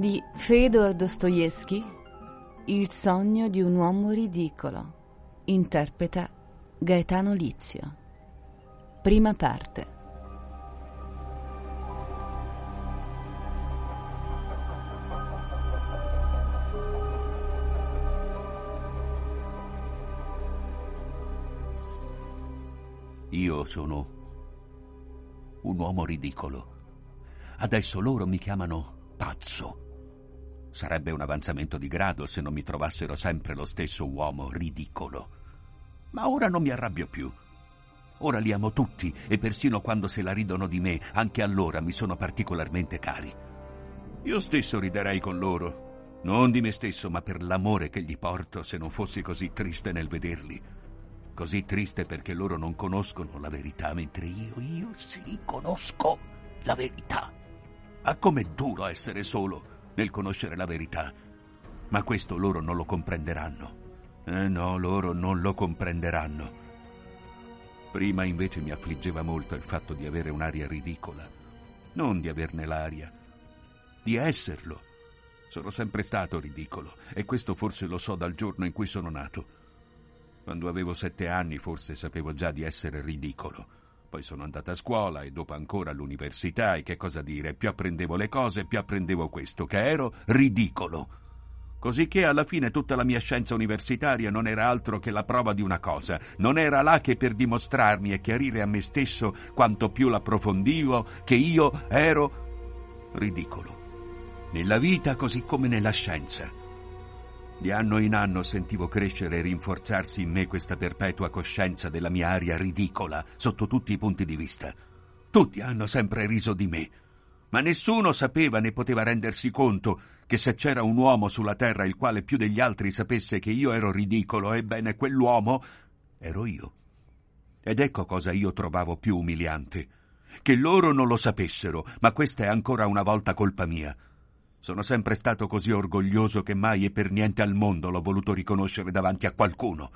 Di Fedor Dostoevsky Il sogno di un uomo ridicolo. Interpreta Gaetano Lizio. Prima parte. Io sono un uomo ridicolo. Adesso loro mi chiamano pazzo. Sarebbe un avanzamento di grado se non mi trovassero sempre lo stesso uomo ridicolo. Ma ora non mi arrabbio più. Ora li amo tutti e persino quando se la ridono di me, anche allora mi sono particolarmente cari. Io stesso riderei con loro, non di me stesso, ma per l'amore che gli porto se non fossi così triste nel vederli. Così triste perché loro non conoscono la verità, mentre io, io sì, conosco la verità. Ah, com'è duro essere solo nel conoscere la verità. Ma questo loro non lo comprenderanno. Eh no, loro non lo comprenderanno. Prima invece mi affliggeva molto il fatto di avere un'aria ridicola. Non di averne l'aria, di esserlo. Sono sempre stato ridicolo e questo forse lo so dal giorno in cui sono nato. Quando avevo sette anni forse sapevo già di essere ridicolo. Poi sono andata a scuola e dopo ancora all'università e che cosa dire, più apprendevo le cose, più apprendevo questo, che ero ridicolo. Cosicché alla fine tutta la mia scienza universitaria non era altro che la prova di una cosa, non era là che per dimostrarmi e chiarire a me stesso quanto più l'approfondivo che io ero ridicolo. Nella vita così come nella scienza. Di anno in anno sentivo crescere e rinforzarsi in me questa perpetua coscienza della mia aria ridicola sotto tutti i punti di vista. Tutti hanno sempre riso di me, ma nessuno sapeva né poteva rendersi conto che se c'era un uomo sulla terra il quale più degli altri sapesse che io ero ridicolo, ebbene quell'uomo ero io. Ed ecco cosa io trovavo più umiliante. Che loro non lo sapessero, ma questa è ancora una volta colpa mia. Sono sempre stato così orgoglioso che mai e per niente al mondo l'ho voluto riconoscere davanti a qualcuno.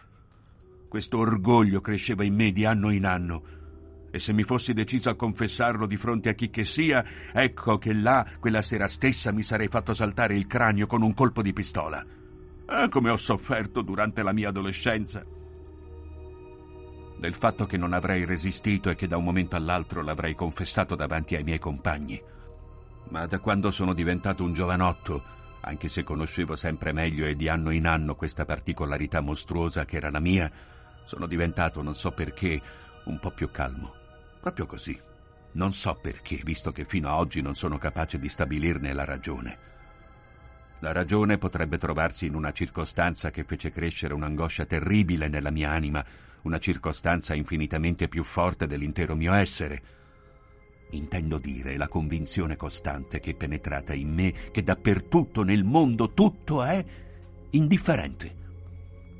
Questo orgoglio cresceva in me di anno in anno, e se mi fossi deciso a confessarlo di fronte a chi che sia, ecco che là, quella sera stessa, mi sarei fatto saltare il cranio con un colpo di pistola. Ah, come ho sofferto durante la mia adolescenza. Del fatto che non avrei resistito e che da un momento all'altro l'avrei confessato davanti ai miei compagni ma da quando sono diventato un giovanotto, anche se conoscevo sempre meglio e di anno in anno questa particolarità mostruosa che era la mia, sono diventato, non so perché, un po' più calmo. Proprio così. Non so perché, visto che fino a oggi non sono capace di stabilirne la ragione. La ragione potrebbe trovarsi in una circostanza che fece crescere un'angoscia terribile nella mia anima, una circostanza infinitamente più forte dell'intero mio essere, Intendo dire la convinzione costante che è penetrata in me che dappertutto nel mondo tutto è indifferente.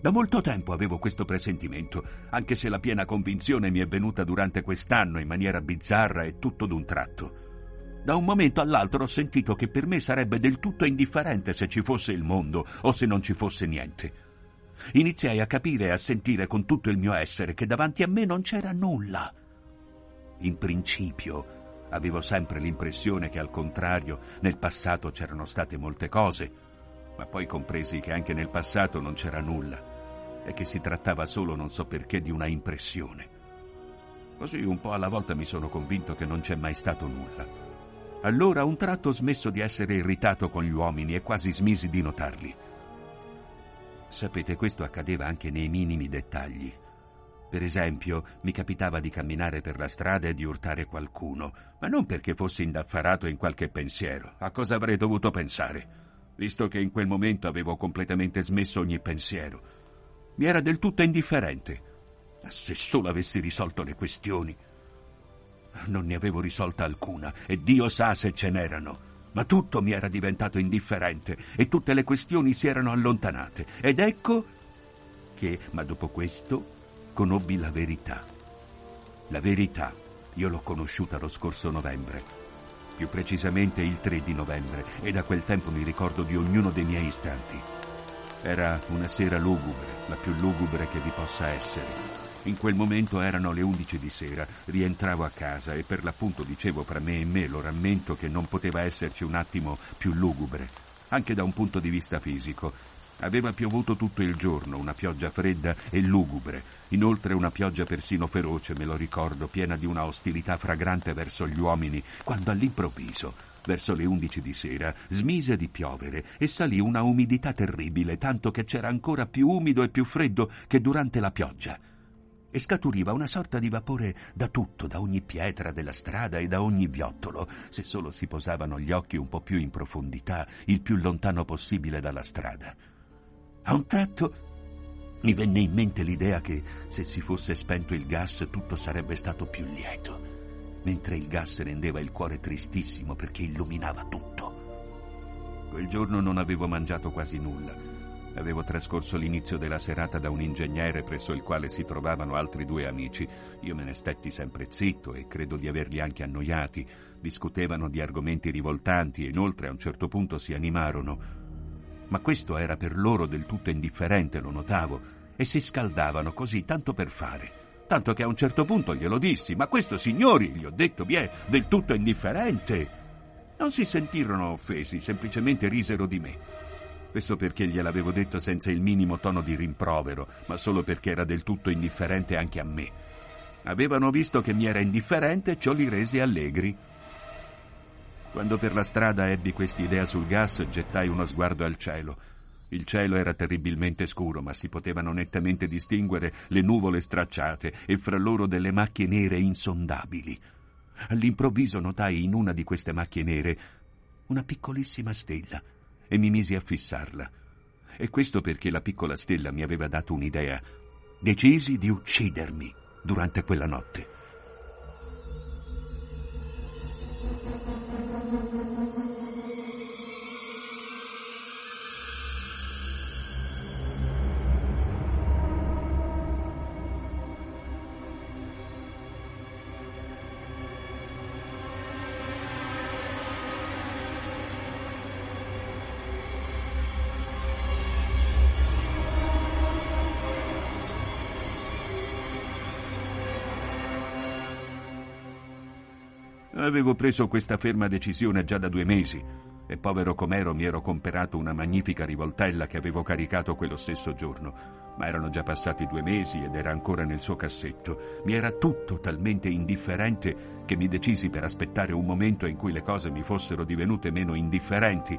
Da molto tempo avevo questo presentimento, anche se la piena convinzione mi è venuta durante quest'anno in maniera bizzarra e tutto d'un tratto. Da un momento all'altro ho sentito che per me sarebbe del tutto indifferente se ci fosse il mondo o se non ci fosse niente. Iniziai a capire e a sentire con tutto il mio essere che davanti a me non c'era nulla. In principio Avevo sempre l'impressione che al contrario nel passato c'erano state molte cose, ma poi compresi che anche nel passato non c'era nulla e che si trattava solo non so perché di una impressione. Così un po' alla volta mi sono convinto che non c'è mai stato nulla. Allora a un tratto ho smesso di essere irritato con gli uomini e quasi smisi di notarli. Sapete, questo accadeva anche nei minimi dettagli. Per esempio, mi capitava di camminare per la strada e di urtare qualcuno, ma non perché fossi indaffarato in qualche pensiero. A cosa avrei dovuto pensare? Visto che in quel momento avevo completamente smesso ogni pensiero. Mi era del tutto indifferente. Se solo avessi risolto le questioni. Non ne avevo risolta alcuna e Dio sa se ce n'erano. Ma tutto mi era diventato indifferente e tutte le questioni si erano allontanate. Ed ecco che, ma dopo questo, conobbi la verità. La verità io l'ho conosciuta lo scorso novembre, più precisamente il 3 di novembre, e da quel tempo mi ricordo di ognuno dei miei istanti. Era una sera lugubre, la più lugubre che vi possa essere. In quel momento erano le undici di sera, rientravo a casa e per l'appunto dicevo fra me e me lo rammento che non poteva esserci un attimo più lugubre, anche da un punto di vista fisico. Aveva piovuto tutto il giorno, una pioggia fredda e lugubre, inoltre una pioggia persino feroce, me lo ricordo, piena di una ostilità fragrante verso gli uomini, quando all'improvviso, verso le undici di sera, smise di piovere e salì una umidità terribile, tanto che c'era ancora più umido e più freddo che durante la pioggia. E scaturiva una sorta di vapore da tutto, da ogni pietra della strada e da ogni viottolo, se solo si posavano gli occhi un po' più in profondità, il più lontano possibile dalla strada. A un tratto mi venne in mente l'idea che se si fosse spento il gas tutto sarebbe stato più lieto, mentre il gas rendeva il cuore tristissimo perché illuminava tutto. Quel giorno non avevo mangiato quasi nulla Avevo trascorso l'inizio della serata da un ingegnere presso il quale si trovavano altri due amici. Io me ne stetti sempre zitto e credo di averli anche annoiati. Discutevano di argomenti rivoltanti e inoltre a un certo punto si animarono. Ma questo era per loro del tutto indifferente, lo notavo, e si scaldavano così tanto per fare. Tanto che a un certo punto glielo dissi, ma questo signori, gli ho detto, vi è del tutto indifferente. Non si sentirono offesi, semplicemente risero di me. Questo perché gliel'avevo detto senza il minimo tono di rimprovero, ma solo perché era del tutto indifferente anche a me. Avevano visto che mi era indifferente ciò li rese allegri. Quando per la strada ebbi quest'idea sul gas, gettai uno sguardo al cielo. Il cielo era terribilmente scuro, ma si potevano nettamente distinguere le nuvole stracciate e fra loro delle macchie nere insondabili. All'improvviso notai in una di queste macchie nere una piccolissima stella e mi misi a fissarla. E questo perché la piccola stella mi aveva dato un'idea. Decisi di uccidermi durante quella notte. Avevo preso questa ferma decisione già da due mesi e povero com'ero mi ero comperato una magnifica rivoltella che avevo caricato quello stesso giorno. Ma erano già passati due mesi ed era ancora nel suo cassetto. Mi era tutto talmente indifferente che mi decisi per aspettare un momento in cui le cose mi fossero divenute meno indifferenti.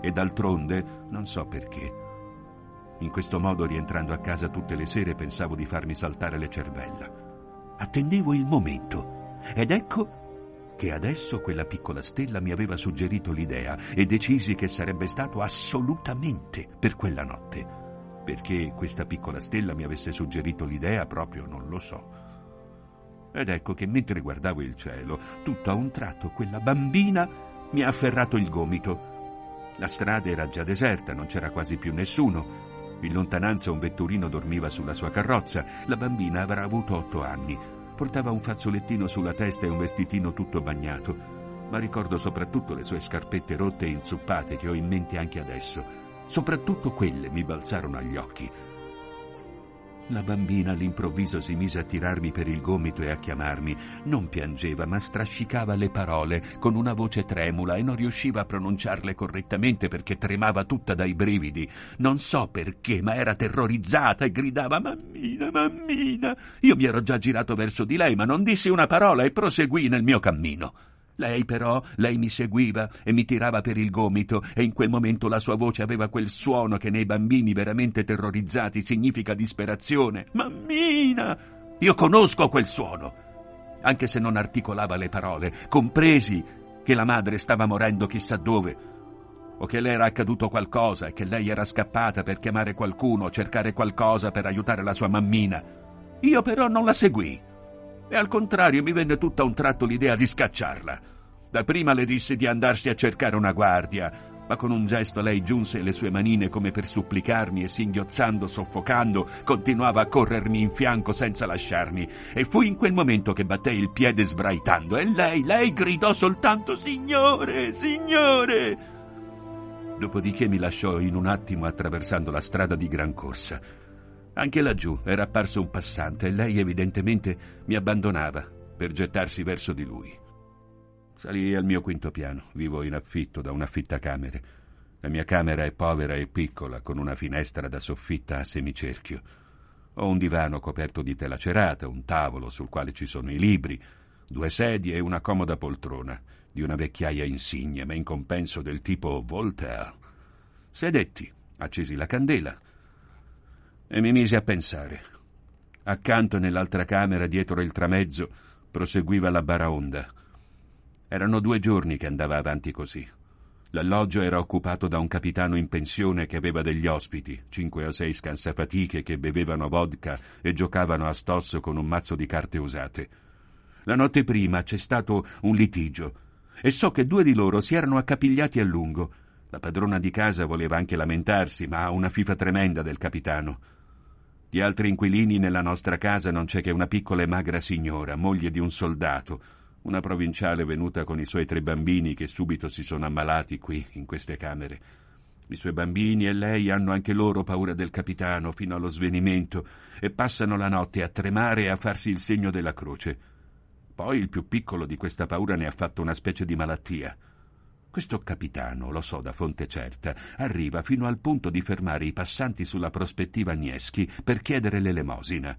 E d'altronde, non so perché. In questo modo, rientrando a casa tutte le sere, pensavo di farmi saltare le cervella. Attendevo il momento. Ed ecco che adesso quella piccola stella mi aveva suggerito l'idea e decisi che sarebbe stato assolutamente per quella notte. Perché questa piccola stella mi avesse suggerito l'idea proprio non lo so. Ed ecco che mentre guardavo il cielo, tutto a un tratto quella bambina mi ha afferrato il gomito. La strada era già deserta, non c'era quasi più nessuno. In lontananza un vetturino dormiva sulla sua carrozza. La bambina avrà avuto otto anni. Portava un fazzolettino sulla testa e un vestitino tutto bagnato, ma ricordo soprattutto le sue scarpette rotte e inzuppate che ho in mente anche adesso. Soprattutto quelle mi balzarono agli occhi. La bambina all'improvviso si mise a tirarmi per il gomito e a chiamarmi. Non piangeva, ma strascicava le parole con una voce tremula e non riusciva a pronunciarle correttamente perché tremava tutta dai brividi. Non so perché, ma era terrorizzata e gridava Mammina, mammina. Io mi ero già girato verso di lei, ma non dissi una parola e proseguì nel mio cammino. Lei però, lei mi seguiva e mi tirava per il gomito e in quel momento la sua voce aveva quel suono che nei bambini veramente terrorizzati significa disperazione. Mammina! Io conosco quel suono. Anche se non articolava le parole, compresi che la madre stava morendo chissà dove, o che le era accaduto qualcosa e che lei era scappata per chiamare qualcuno o cercare qualcosa per aiutare la sua mammina. Io però non la seguì. E al contrario mi venne tutta un tratto l'idea di scacciarla. Dapprima le disse di andarsi a cercare una guardia, ma con un gesto lei giunse le sue manine come per supplicarmi e singhiozzando, soffocando, continuava a corrermi in fianco senza lasciarmi. E fu in quel momento che battei il piede sbraitando e lei, lei gridò soltanto Signore, Signore! Dopodiché mi lasciò in un attimo attraversando la strada di gran corsa. Anche laggiù era apparso un passante e lei evidentemente mi abbandonava per gettarsi verso di lui. Salii al mio quinto piano, vivo in affitto da un'affittacamere. La mia camera è povera e piccola, con una finestra da soffitta a semicerchio. Ho un divano coperto di tela cerata, un tavolo sul quale ci sono i libri, due sedie e una comoda poltrona, di una vecchiaia insigne, ma in compenso del tipo Voltaire. Sedetti, accesi la candela e mi misi a pensare. Accanto nell'altra camera, dietro il tramezzo, proseguiva la baraonda. Erano due giorni che andava avanti così. L'alloggio era occupato da un capitano in pensione che aveva degli ospiti, cinque o sei scansafatiche che bevevano vodka e giocavano a stosso con un mazzo di carte usate. La notte prima c'è stato un litigio e so che due di loro si erano accapigliati a lungo. La padrona di casa voleva anche lamentarsi, ma ha una fifa tremenda del capitano. Di altri inquilini nella nostra casa non c'è che una piccola e magra signora, moglie di un soldato, una provinciale venuta con i suoi tre bambini che subito si sono ammalati qui, in queste camere. I suoi bambini e lei hanno anche loro paura del capitano fino allo svenimento e passano la notte a tremare e a farsi il segno della croce. Poi il più piccolo di questa paura ne ha fatto una specie di malattia. Questo capitano, lo so da fonte certa, arriva fino al punto di fermare i passanti sulla prospettiva Agnieschi per chiedere l'elemosina.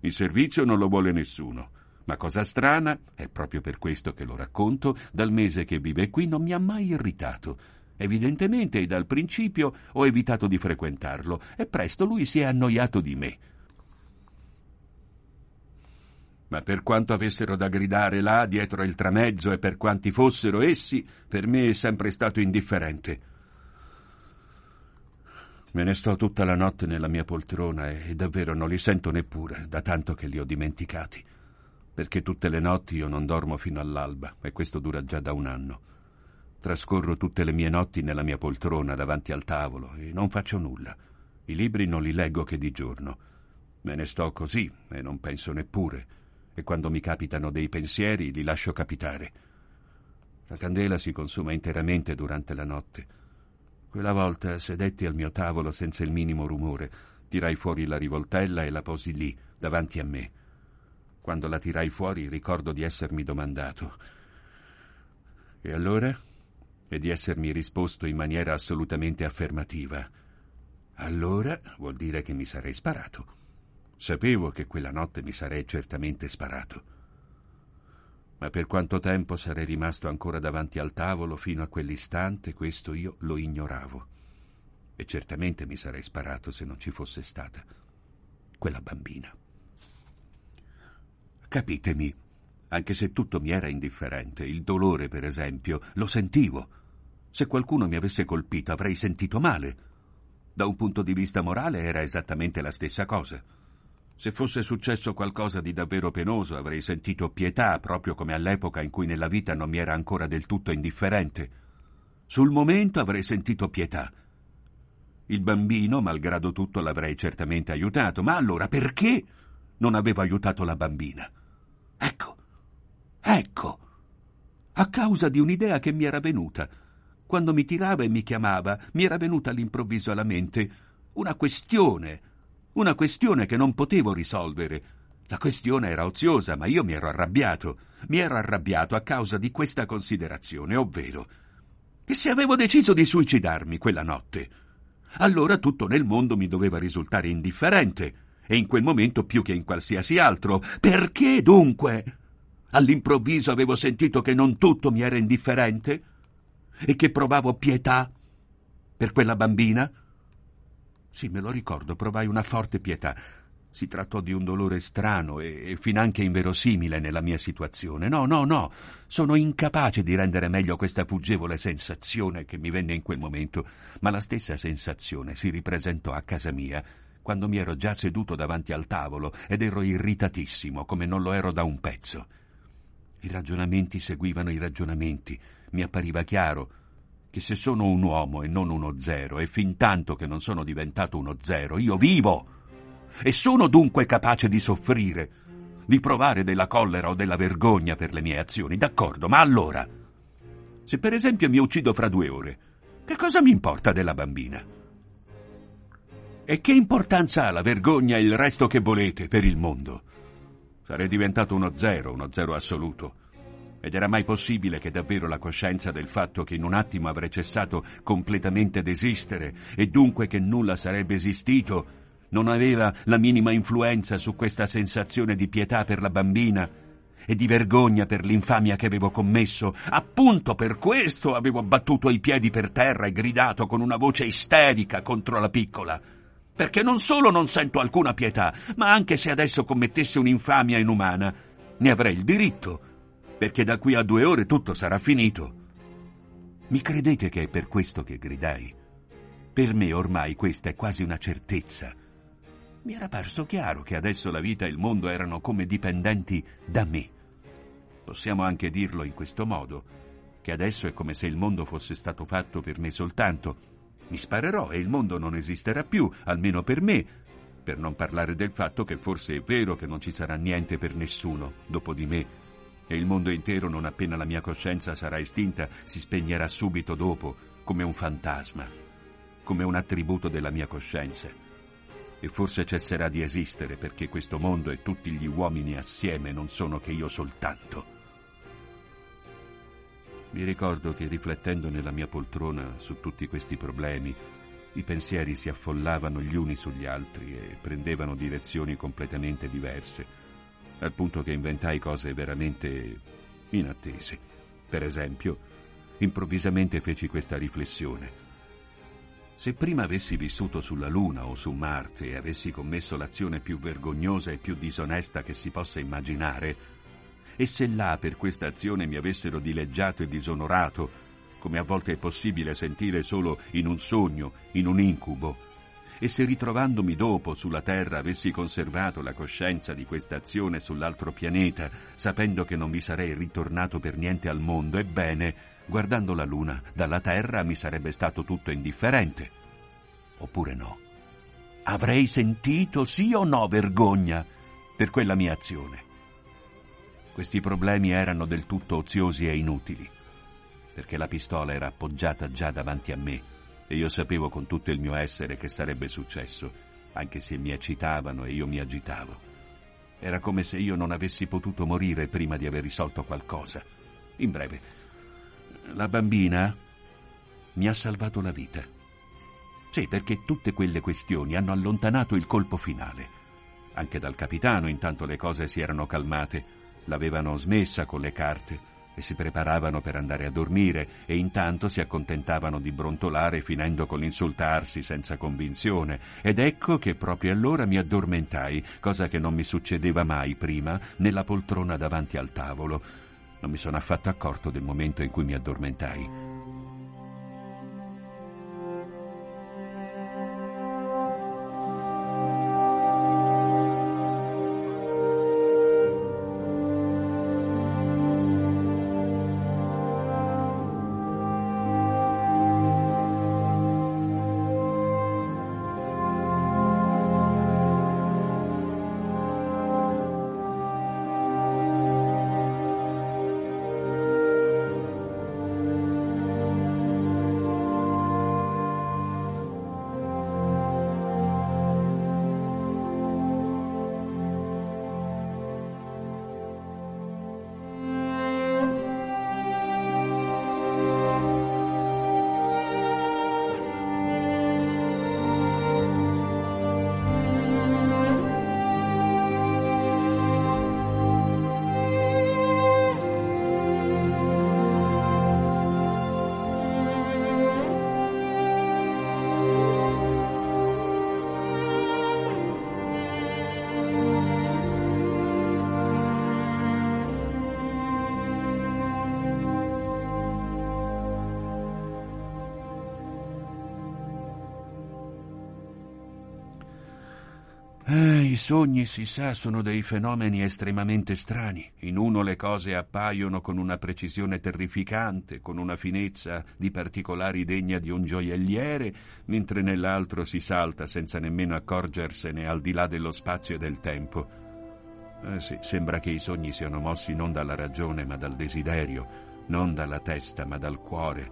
Il servizio non lo vuole nessuno. Ma cosa strana, è proprio per questo che lo racconto, dal mese che vive qui non mi ha mai irritato. Evidentemente dal principio ho evitato di frequentarlo e presto lui si è annoiato di me. Ma per quanto avessero da gridare là dietro il tramezzo e per quanti fossero essi, per me è sempre stato indifferente. Me ne sto tutta la notte nella mia poltrona e davvero non li sento neppure, da tanto che li ho dimenticati perché tutte le notti io non dormo fino all'alba e questo dura già da un anno. Trascorro tutte le mie notti nella mia poltrona davanti al tavolo e non faccio nulla. I libri non li leggo che di giorno. Me ne sto così e non penso neppure, e quando mi capitano dei pensieri li lascio capitare. La candela si consuma interamente durante la notte. Quella volta sedetti al mio tavolo senza il minimo rumore, tirai fuori la rivoltella e la posi lì, davanti a me. Quando la tirai fuori ricordo di essermi domandato. E allora? E di essermi risposto in maniera assolutamente affermativa. Allora vuol dire che mi sarei sparato. Sapevo che quella notte mi sarei certamente sparato. Ma per quanto tempo sarei rimasto ancora davanti al tavolo fino a quell'istante, questo io lo ignoravo. E certamente mi sarei sparato se non ci fosse stata quella bambina. Capitemi, anche se tutto mi era indifferente, il dolore, per esempio, lo sentivo. Se qualcuno mi avesse colpito avrei sentito male. Da un punto di vista morale era esattamente la stessa cosa. Se fosse successo qualcosa di davvero penoso avrei sentito pietà, proprio come all'epoca in cui nella vita non mi era ancora del tutto indifferente. Sul momento avrei sentito pietà. Il bambino, malgrado tutto, l'avrei certamente aiutato, ma allora perché non avevo aiutato la bambina? Ecco, ecco, a causa di un'idea che mi era venuta. Quando mi tirava e mi chiamava, mi era venuta all'improvviso alla mente una questione, una questione che non potevo risolvere. La questione era oziosa, ma io mi ero arrabbiato. Mi ero arrabbiato a causa di questa considerazione, ovvero che se avevo deciso di suicidarmi quella notte, allora tutto nel mondo mi doveva risultare indifferente e in quel momento più che in qualsiasi altro. Perché dunque? All'improvviso avevo sentito che non tutto mi era indifferente e che provavo pietà per quella bambina. Sì, me lo ricordo, provai una forte pietà. Si trattò di un dolore strano e, e finanche inverosimile nella mia situazione. No, no, no, sono incapace di rendere meglio questa fuggevole sensazione che mi venne in quel momento, ma la stessa sensazione si ripresentò a casa mia quando mi ero già seduto davanti al tavolo ed ero irritatissimo come non lo ero da un pezzo. I ragionamenti seguivano i ragionamenti. Mi appariva chiaro che se sono un uomo e non uno zero, e fin tanto che non sono diventato uno zero, io vivo. E sono dunque capace di soffrire, di provare della collera o della vergogna per le mie azioni, d'accordo, ma allora, se per esempio mi uccido fra due ore, che cosa mi importa della bambina? E che importanza ha la vergogna e il resto che volete per il mondo? Sarei diventato uno zero, uno zero assoluto. Ed era mai possibile che davvero la coscienza del fatto che in un attimo avrei cessato completamente d'esistere e dunque che nulla sarebbe esistito non aveva la minima influenza su questa sensazione di pietà per la bambina e di vergogna per l'infamia che avevo commesso. Appunto per questo avevo battuto i piedi per terra e gridato con una voce isterica contro la piccola. Perché non solo non sento alcuna pietà, ma anche se adesso commettesse un'infamia inumana, ne avrei il diritto perché da qui a due ore tutto sarà finito. Mi credete che è per questo che gridai? Per me ormai questa è quasi una certezza. Mi era parso chiaro che adesso la vita e il mondo erano come dipendenti da me. Possiamo anche dirlo in questo modo, che adesso è come se il mondo fosse stato fatto per me soltanto. Mi sparerò e il mondo non esisterà più, almeno per me, per non parlare del fatto che forse è vero che non ci sarà niente per nessuno dopo di me e il mondo intero, non appena la mia coscienza sarà estinta, si spegnerà subito dopo, come un fantasma, come un attributo della mia coscienza. E forse cesserà di esistere perché questo mondo e tutti gli uomini assieme non sono che io soltanto. Mi ricordo che riflettendo nella mia poltrona su tutti questi problemi, i pensieri si affollavano gli uni sugli altri e prendevano direzioni completamente diverse al punto che inventai cose veramente inattese. Per esempio, improvvisamente feci questa riflessione. Se prima avessi vissuto sulla Luna o su Marte e avessi commesso l'azione più vergognosa e più disonesta che si possa immaginare, e se là per questa azione mi avessero dileggiato e disonorato, come a volte è possibile sentire solo in un sogno, in un incubo, e se ritrovandomi dopo sulla Terra avessi conservato la coscienza di questa azione sull'altro pianeta, sapendo che non vi sarei ritornato per niente al mondo, ebbene, guardando la Luna dalla Terra mi sarebbe stato tutto indifferente. Oppure no? Avrei sentito sì o no vergogna per quella mia azione. Questi problemi erano del tutto oziosi e inutili, perché la pistola era appoggiata già davanti a me e io sapevo con tutto il mio essere che sarebbe successo, anche se mi eccitavano e io mi agitavo. Era come se io non avessi potuto morire prima di aver risolto qualcosa. In breve, la bambina mi ha salvato la vita. Sì, perché tutte quelle questioni hanno allontanato il colpo finale. Anche dal capitano intanto le cose si erano calmate, l'avevano smessa con le carte e si preparavano per andare a dormire e intanto si accontentavano di brontolare finendo con l'insultarsi senza convinzione ed ecco che proprio allora mi addormentai, cosa che non mi succedeva mai prima, nella poltrona davanti al tavolo. Non mi sono affatto accorto del momento in cui mi addormentai. Sogni, si sa, sono dei fenomeni estremamente strani. In uno le cose appaiono con una precisione terrificante, con una finezza di particolari degna di un gioielliere, mentre nell'altro si salta senza nemmeno accorgersene al di là dello spazio e del tempo. Eh sì, sembra che i sogni siano mossi non dalla ragione ma dal desiderio, non dalla testa ma dal cuore.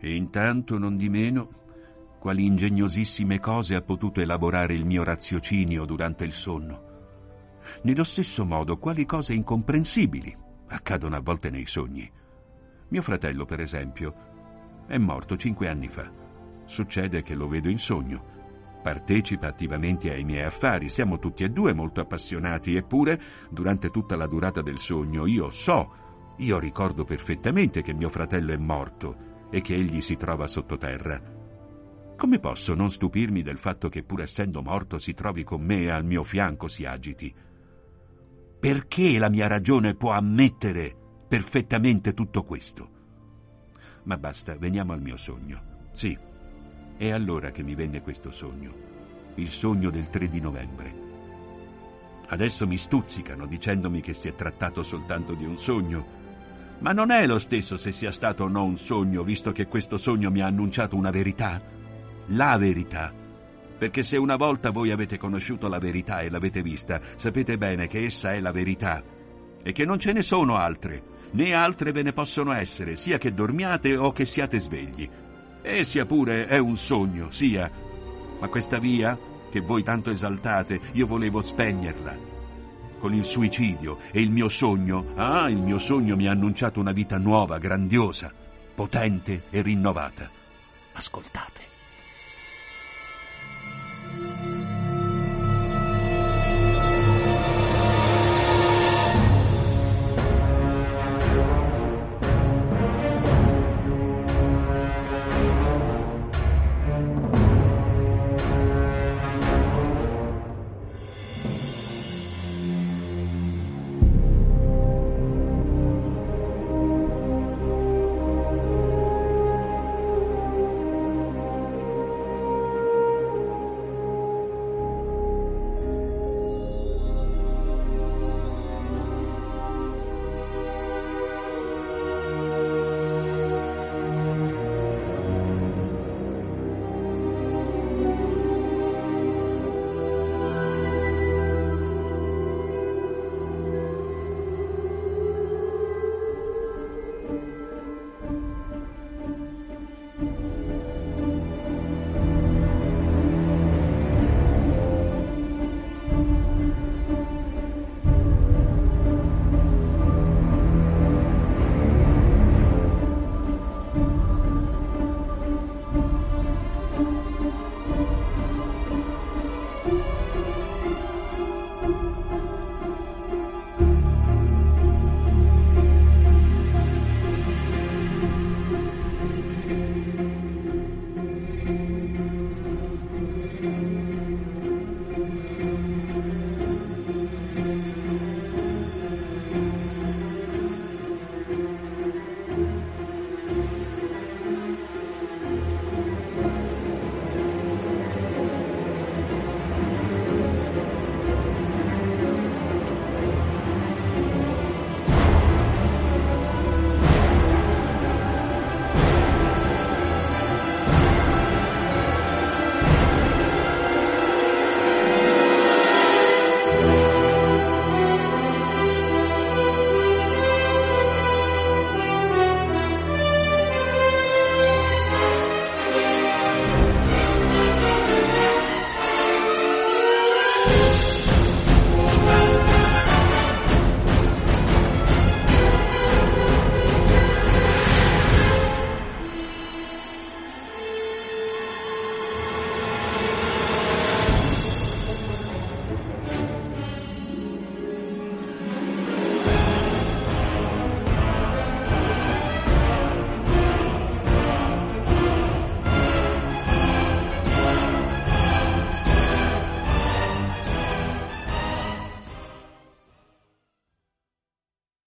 E intanto, non di meno, quali ingegnosissime cose ha potuto elaborare il mio raziocinio durante il sonno. Nello stesso modo, quali cose incomprensibili accadono a volte nei sogni. Mio fratello, per esempio, è morto cinque anni fa. Succede che lo vedo in sogno. Partecipa attivamente ai miei affari, siamo tutti e due molto appassionati, eppure, durante tutta la durata del sogno, io so, io ricordo perfettamente che mio fratello è morto e che egli si trova sottoterra come posso non stupirmi del fatto che pur essendo morto si trovi con me e al mio fianco si agiti? Perché la mia ragione può ammettere perfettamente tutto questo? Ma basta, veniamo al mio sogno. Sì, è allora che mi venne questo sogno, il sogno del 3 di novembre. Adesso mi stuzzicano dicendomi che si è trattato soltanto di un sogno, ma non è lo stesso se sia stato o no un sogno, visto che questo sogno mi ha annunciato una verità la verità. Perché se una volta voi avete conosciuto la verità e l'avete vista, sapete bene che essa è la verità e che non ce ne sono altre, né altre ve ne possono essere, sia che dormiate o che siate svegli. E sia pure è un sogno, sia. Ma questa via, che voi tanto esaltate, io volevo spegnerla. Con il suicidio e il mio sogno, ah, il mio sogno mi ha annunciato una vita nuova, grandiosa, potente e rinnovata. Ascoltate.